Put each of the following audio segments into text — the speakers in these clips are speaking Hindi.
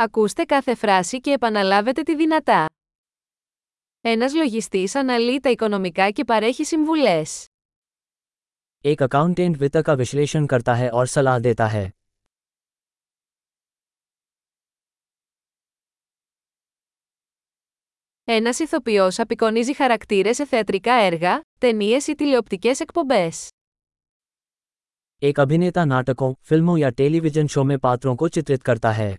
Ακούστε κάθε φράση και επαναλάβετε τη δυνατά. Ένας λογιστής αναλύει τα οικονομικά και παρέχει συμβουλές. एक अकाउंटेंट वित्त का विश्लेषण करता है और सलाह देता है Ένας ηθοποιός απεικονίζει χαρακτήρες σε θεατρικά έργα, ταινίες ή τηλεοπτικές εκπομπές. एक अभिनेता नाटकों फिल्मों या टेलीविजन शो में पात्रों को चित्रित करता है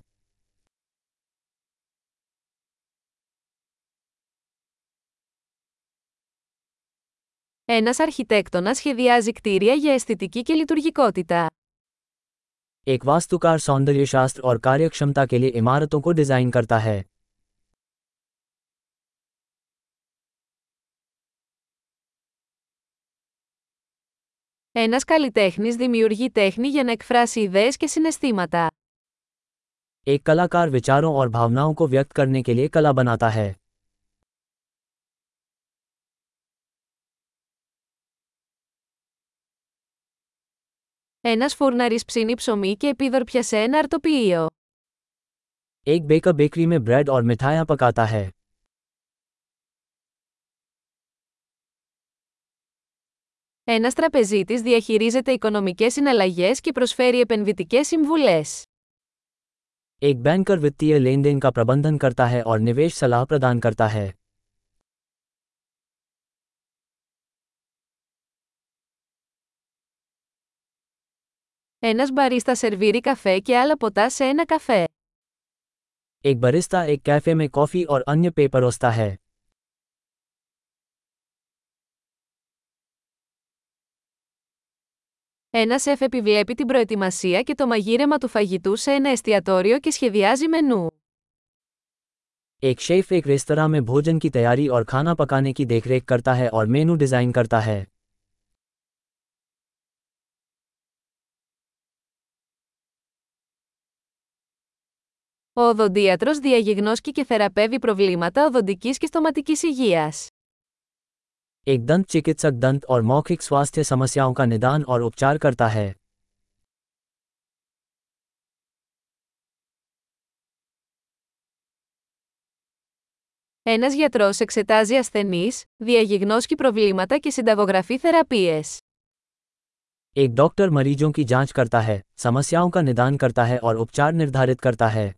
Ένας αρχιτέκτονας σχεδιάζει κτίρια για αισθητική και λειτουργικότητα. एक वास्तुकार सौंदर्य शास्त्र और कार्यक्षमता के लिए इमारतों को डिजाइन करता है Ένας καλλιτέχνης δημιουργεί τέχνη για να εκφράσει ιδέες και συναισθήματα. एक कलाकार विचारों और भावनाओं को व्यक्त करने के लिए कला बनाता है Ένας φούρναρης ψήνει ψωμί και επίδορπια σε ένα αρτοποιείο. एक बेकर बेकरी में ब्रेड और मिठाइयाँ पकाता है Ένας τραπεζίτης διαχειρίζεται οικονομικές συναλλαγές και προσφέρει επενδυτικές συμβουλές. एक बैंकर वित्तीय लेन देन का प्रबंधन करता है और निवेश सलाह प्रदान करता है Ένας μπαρίστα σερβίρει καφέ και άλλα ποτά σε ένα καφέ. एक बरिस्ता एक कैफे में कॉफी और अन्य पेय परोसता है Ένα σεφ επιβλέπει την προετοιμασία και το μαγείρεμα του φαγητού σε ένα εστιατόριο και σχεδιάζει μενού. एक शेफ एक रेस्तरा में भोजन की तैयारी और खाना पकाने की देखरेख करता है और मेनू डिजाइन करता है Ο οδοντίατρος διαγιγνώσκει και θεραπεύει προβλήματα οδοντικής και στοματικής υγείας. एक दंत चिकित्सक दंत और मौखिक स्वास्थ्य समस्याओं का निदान और उपचार करता है Ένας γιατρός εξετάζει ασθενείς, διαγιγνώσκει προβλήματα και συνταγογραφεί θεραπείες. एक डॉक्टर मरीजों की जांच करता है समस्याओं का निदान करता है और उपचार निर्धारित करता है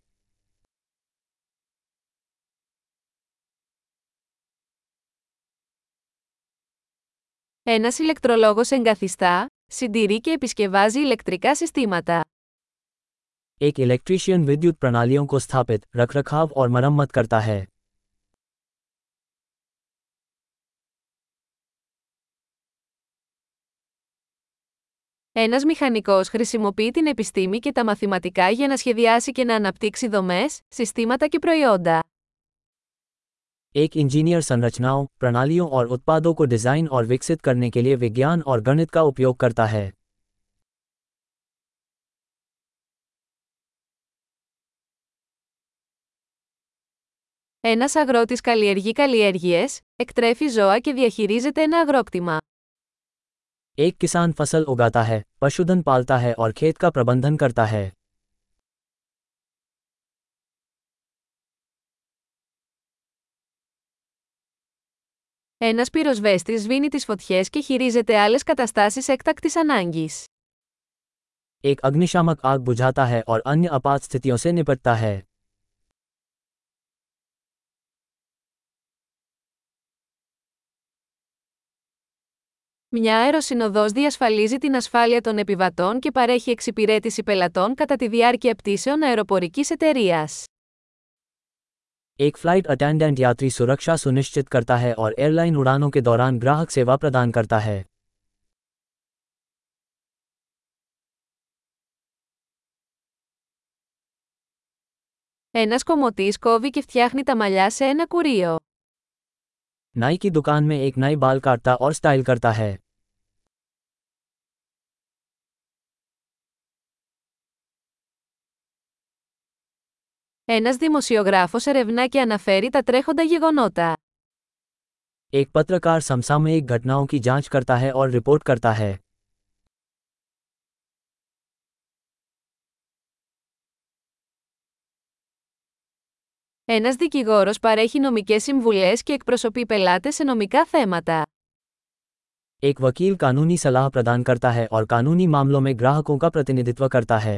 Ένας ηλεκτρολόγος εγκαθιστά, συντηρεί και επισκευάζει ηλεκτρικά συστήματα. एक इलेक्ट्रीशियन विद्युत प्रणालियों को स्थापित रखरखाव और मरम्मत करता है Ένας μηχανικός χρησιμοποιεί την επιστήμη και τα μαθηματικά για να σχεδιάσει και να αναπτύξει δομές, συστήματα και προϊόντα. एक इंजीनियर संरचनाओं प्रणालियों और उत्पादों को डिजाइन और विकसित करने के लिए विज्ञान और गणित का उपयोग करता है Ένας αγρότης καλλιεργεί καλλιέργειες, εκτρέφει ζώα και διαχειρίζεται ένα αγρόκτημα. एक किसान फसल उगाता है पशुधन पालता है और खेत का प्रबंधन करता है Ένας πυροσβέστης σβήνει τις φωτιές και χειρίζεται άλλες καταστάσεις έκτακτης ανάγκης. एक अग्निशामक आग बुझाता है और अन्य आपात स्थितियों से निपटता है Μια αεροσυνοδός διασφαλίζει την ασφάλεια των επιβατών και παρέχει εξυπηρέτηση πελατών κατά τη διάρκεια πτήσεων αεροπορικής εταιρείας. एक फ्लाइट अटेंडेंट यात्री सुरक्षा सुनिश्चित करता है और एयरलाइन उड़ानों के दौरान ग्राहक सेवा प्रदान करता है Ένας κομμωτής κόβει και φτιάχνει τα μαλλιά σε ένα κουρίο. नाई की दुकान में एक नाई बाल काटता और स्टाइल करता है Ένας δημοσιογράφος ερευνά και αναφέρει τα τρέχοντα γεγονότα. एक पत्रकार समसामयिक घटनाओं की जांच करता है और रिपोर्ट करता है Ένας δικηγόρος παρέχει νομικές συμβουλές και εκπροσωπεί πελάτες σε νομικά θέματα. एक वकील कानूनी सलाह प्रदान करता है और कानूनी मामलों में ग्राहकों का प्रतिनिधित्व करता है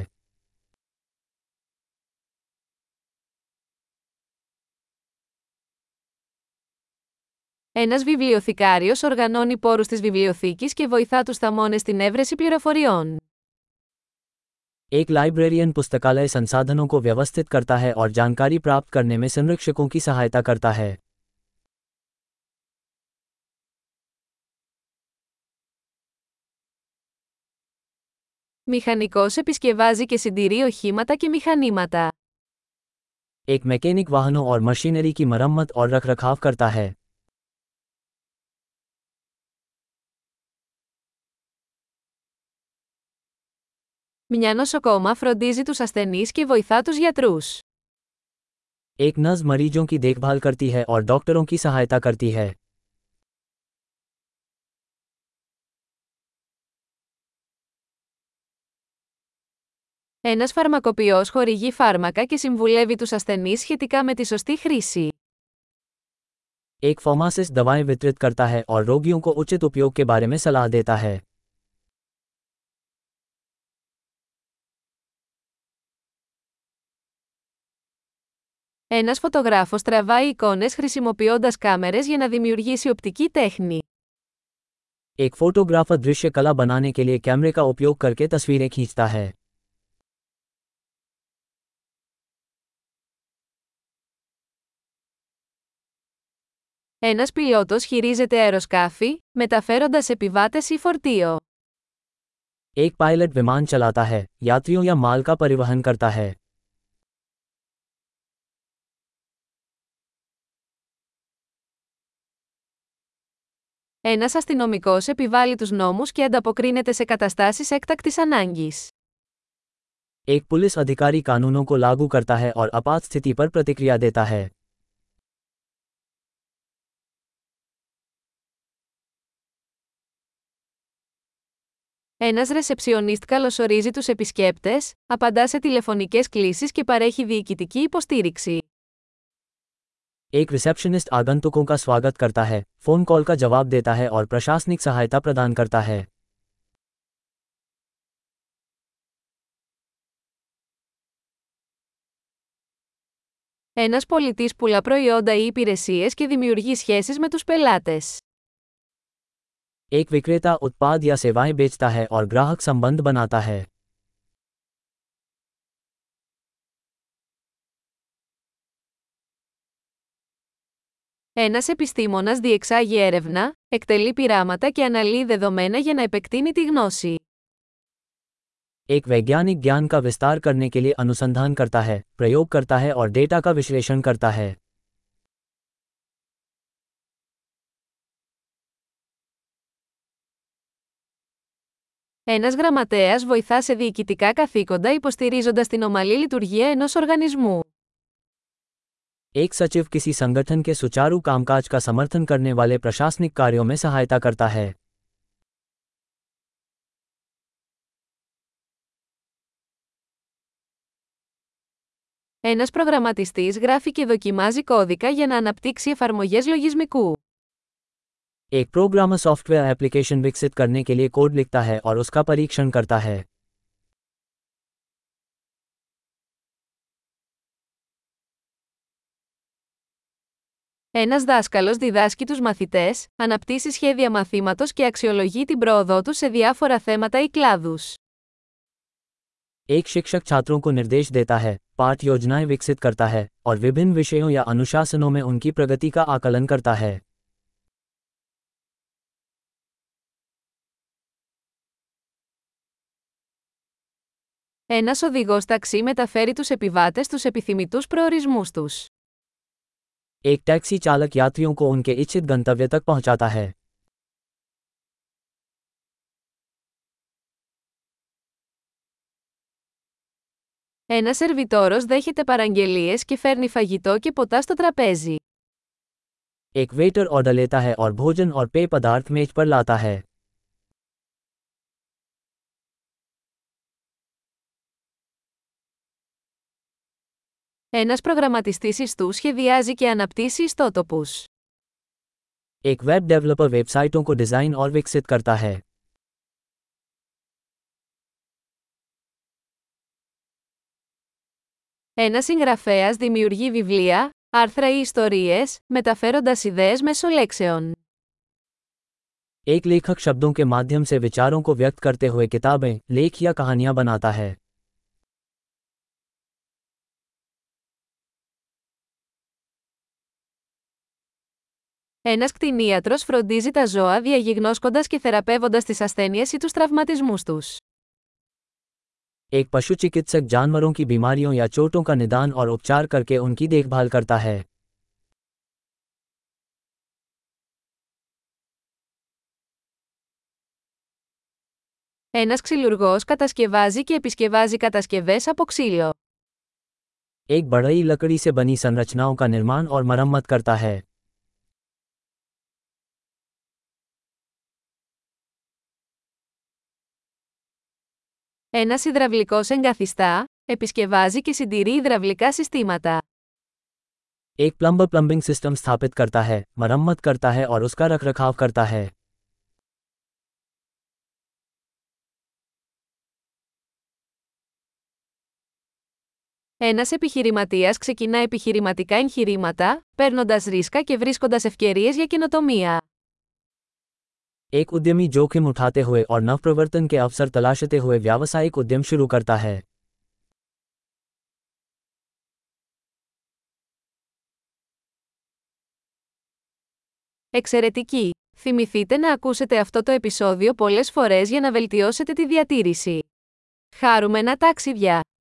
Ένας βιβλιοθηκάριος οργανώνει πόρους της βιβλιοθήκης και βοηθά τους θαμώνες στην έβρεση πληροφοριών. एक लाइब्रेरियन पुस्तकालय संसाधनों को व्यवस्थित करता है और जानकारी प्राप्त करने में संरक्षकों की सहायता करता है Μηχανικός επισκευάζει και συντηρεί οχήματα και μηχανήματα. एक मैकेनिक वाहनों और मशीनरी की मरम्मत और रखरखाव करता है Μια νοσοκόμα φροντίζει τους ασθενείς και βοηθά τους γιατρούς. एक नर्स मरीजों की देखभाल करती है और डॉक्टरों की सहायता करती है Ένας φαρμακοποιός χορηγεί φάρμακα και συμβουλεύει τους ασθενείς σχετικά με τη σωστή χρήση. एक फार्मासिस्ट दवाएं वितरित करता है और रोगियों को उचित उपयोग के बारे में सलाह देता है Ένας φωτογράφος τραβάει εικόνες χρησιμοποιώντας κάμερες για να δημιουργήσει οπτική τέχνη. एक फोटोग्राफर दृश्य कला बनाने के लिए कैमरे का उपयोग करके तस्वीरें खींचता है Ένας πιλότος χειρίζεται αεροσκάφη, μεταφέροντας επιβάτες ή φορτίο. एक पायलट विमान चलाता है यात्रियों या माल का परिवहन करता है Ένας αστυνομικός επιβάλλει τους νόμους και ανταποκρίνεται σε καταστάσεις έκτακτης ανάγκης. एक पुलिस अधिकारी कानूनों को लागू करता है और आपात स्थिति पर प्रतिक्रिया देता है Ένας ρεσεψιονίστ καλωσορίζει τους επισκέπτες, απαντά σε τηλεφωνικές κλήσεις και παρέχει διοικητική υποστήριξη. एक रिसेप्शनिस्ट आगंतुकों का स्वागत करता है फोन कॉल का जवाब देता है और प्रशासनिक सहायता प्रदान करता है Ένας πολιτής πουλά προϊόντα ή υπηρεσίες και δημιουργεί σχέσεις με τους πελάτες. एक विक्रेता उत्पाद या सेवाएं बेचता है और ग्राहक संबंध बनाता है Ένας επιστήμονας διεξάγει έρευνα, εκτελεί πειράματα και αναλύει δεδομένα για να επεκτείνει τη γνώση. एक वैज्ञानिक ज्ञान का विस्तार करने के लिए अनुसंधान करता है प्रयोग करता है और डेटा का विश्लेषण करता है Ένας γραμματέας βοηθά σε διοικητικά καθήκοντα υποστηρίζοντας την ομαλή λειτουργία ενός οργανισμού. एक सचिव किसी संगठन के सुचारू कामकाज का समर्थन करने वाले प्रशासनिक कार्यों में सहायता करता है Ένας προγραμματιστής γράφει και δοκιμάζει κώδικα για να αναπτύξει εφαρμογές λογισμικού. एक प्रोग्रामर सॉफ्टवेयर एप्लीकेशन विकसित करने के लिए कोड लिखता है और उसका परीक्षण करता है Ένας δάσκαλος διδάσκει τους μαθητές, αναπτύσσει σχέδια μαθήματος και αξιολογεί την πρόοδό τους σε διάφορα θέματα ή κλάδους. एक शिक्षक छात्रों को निर्देश देता है पाठ योजनाएं विकसित करता है और विभिन्न विषयों या अनुशासनों में उनकी प्रगति का आकलन करता है Ένας οδηγός ταξί μεταφέρει τους επιβάτες στους επιθυμητούς προορισμούς τους. एक टैक्सी चालक यात्रियों को उनके इच्छित गंतव्य तक पहुंचाता है Ένας σερβιτόρος δέχεται παραγγελίες και φέρνει φαγητό και ποτά στο τραπέζι. एक वेटर ऑर्डर लेता है और भोजन और पेय पदार्थ मेज पर लाता है Ένας προγραμματιστής ιστού σχεδιάζει και αναπτύσσει ιστότοπους. एक वेब डेवलपर वेबसाइटों को डिज़ाइन और विकसित करता है Ένας συγγραφέας δημιουργεί βιβλία, άρθρα ή ιστορίες, μεταφέροντας ιδέες μέσω λέξεων. एक लेखक शब्दों के माध्यम से विचारों को व्यक्त करते हुए किताबें लेख या कहानियां बनाता है Ένας κτηνίατρος φροντίζει τα ζώα διαγιγνώσκοντας και θεραπεύοντας τις ασθένειες ή τους τραυματισμούς τους. एक पशु चिकित्सक जानवरों की बीमारियों या चोटों का निदान और उपचार करके उनकी देखभाल करता है Ένας ξυλουργός κατασκευάζει και επισκευάζει κατασκευές από ξύλο. एक बढ़ई लकड़ी से बनी संरचनाओं का निर्माण और मरम्मत करता है Ένας υδραυλικός εγκαθιστά, επισκευάζει και συντηρεί υδραυλικά συστήματα. एक प्लम्बर प्लम्बिंग सिस्टम स्थापित करता है मरम्मत करता है और उसका रखरखाव करता है Ένας επιχειρηματίας ξεκινά επιχειρηματικά εγχειρήματα, παίρνοντας ρίσκα και βρίσκοντας ευκαιρίες για καινοτομία. एक उद्यमी जोखिम उठाते हुए और नवप्रवर्तन के अवसर तलाशते हुए व्यावसायिक उद्यम शुरू करता है Εξαιρετική! Θυμηθείτε να ακούσετε αυτό το επεισόδιο πολλές φορές για να βελτιώσετε τη διατήρηση. Χάρουμενα ταξίδια!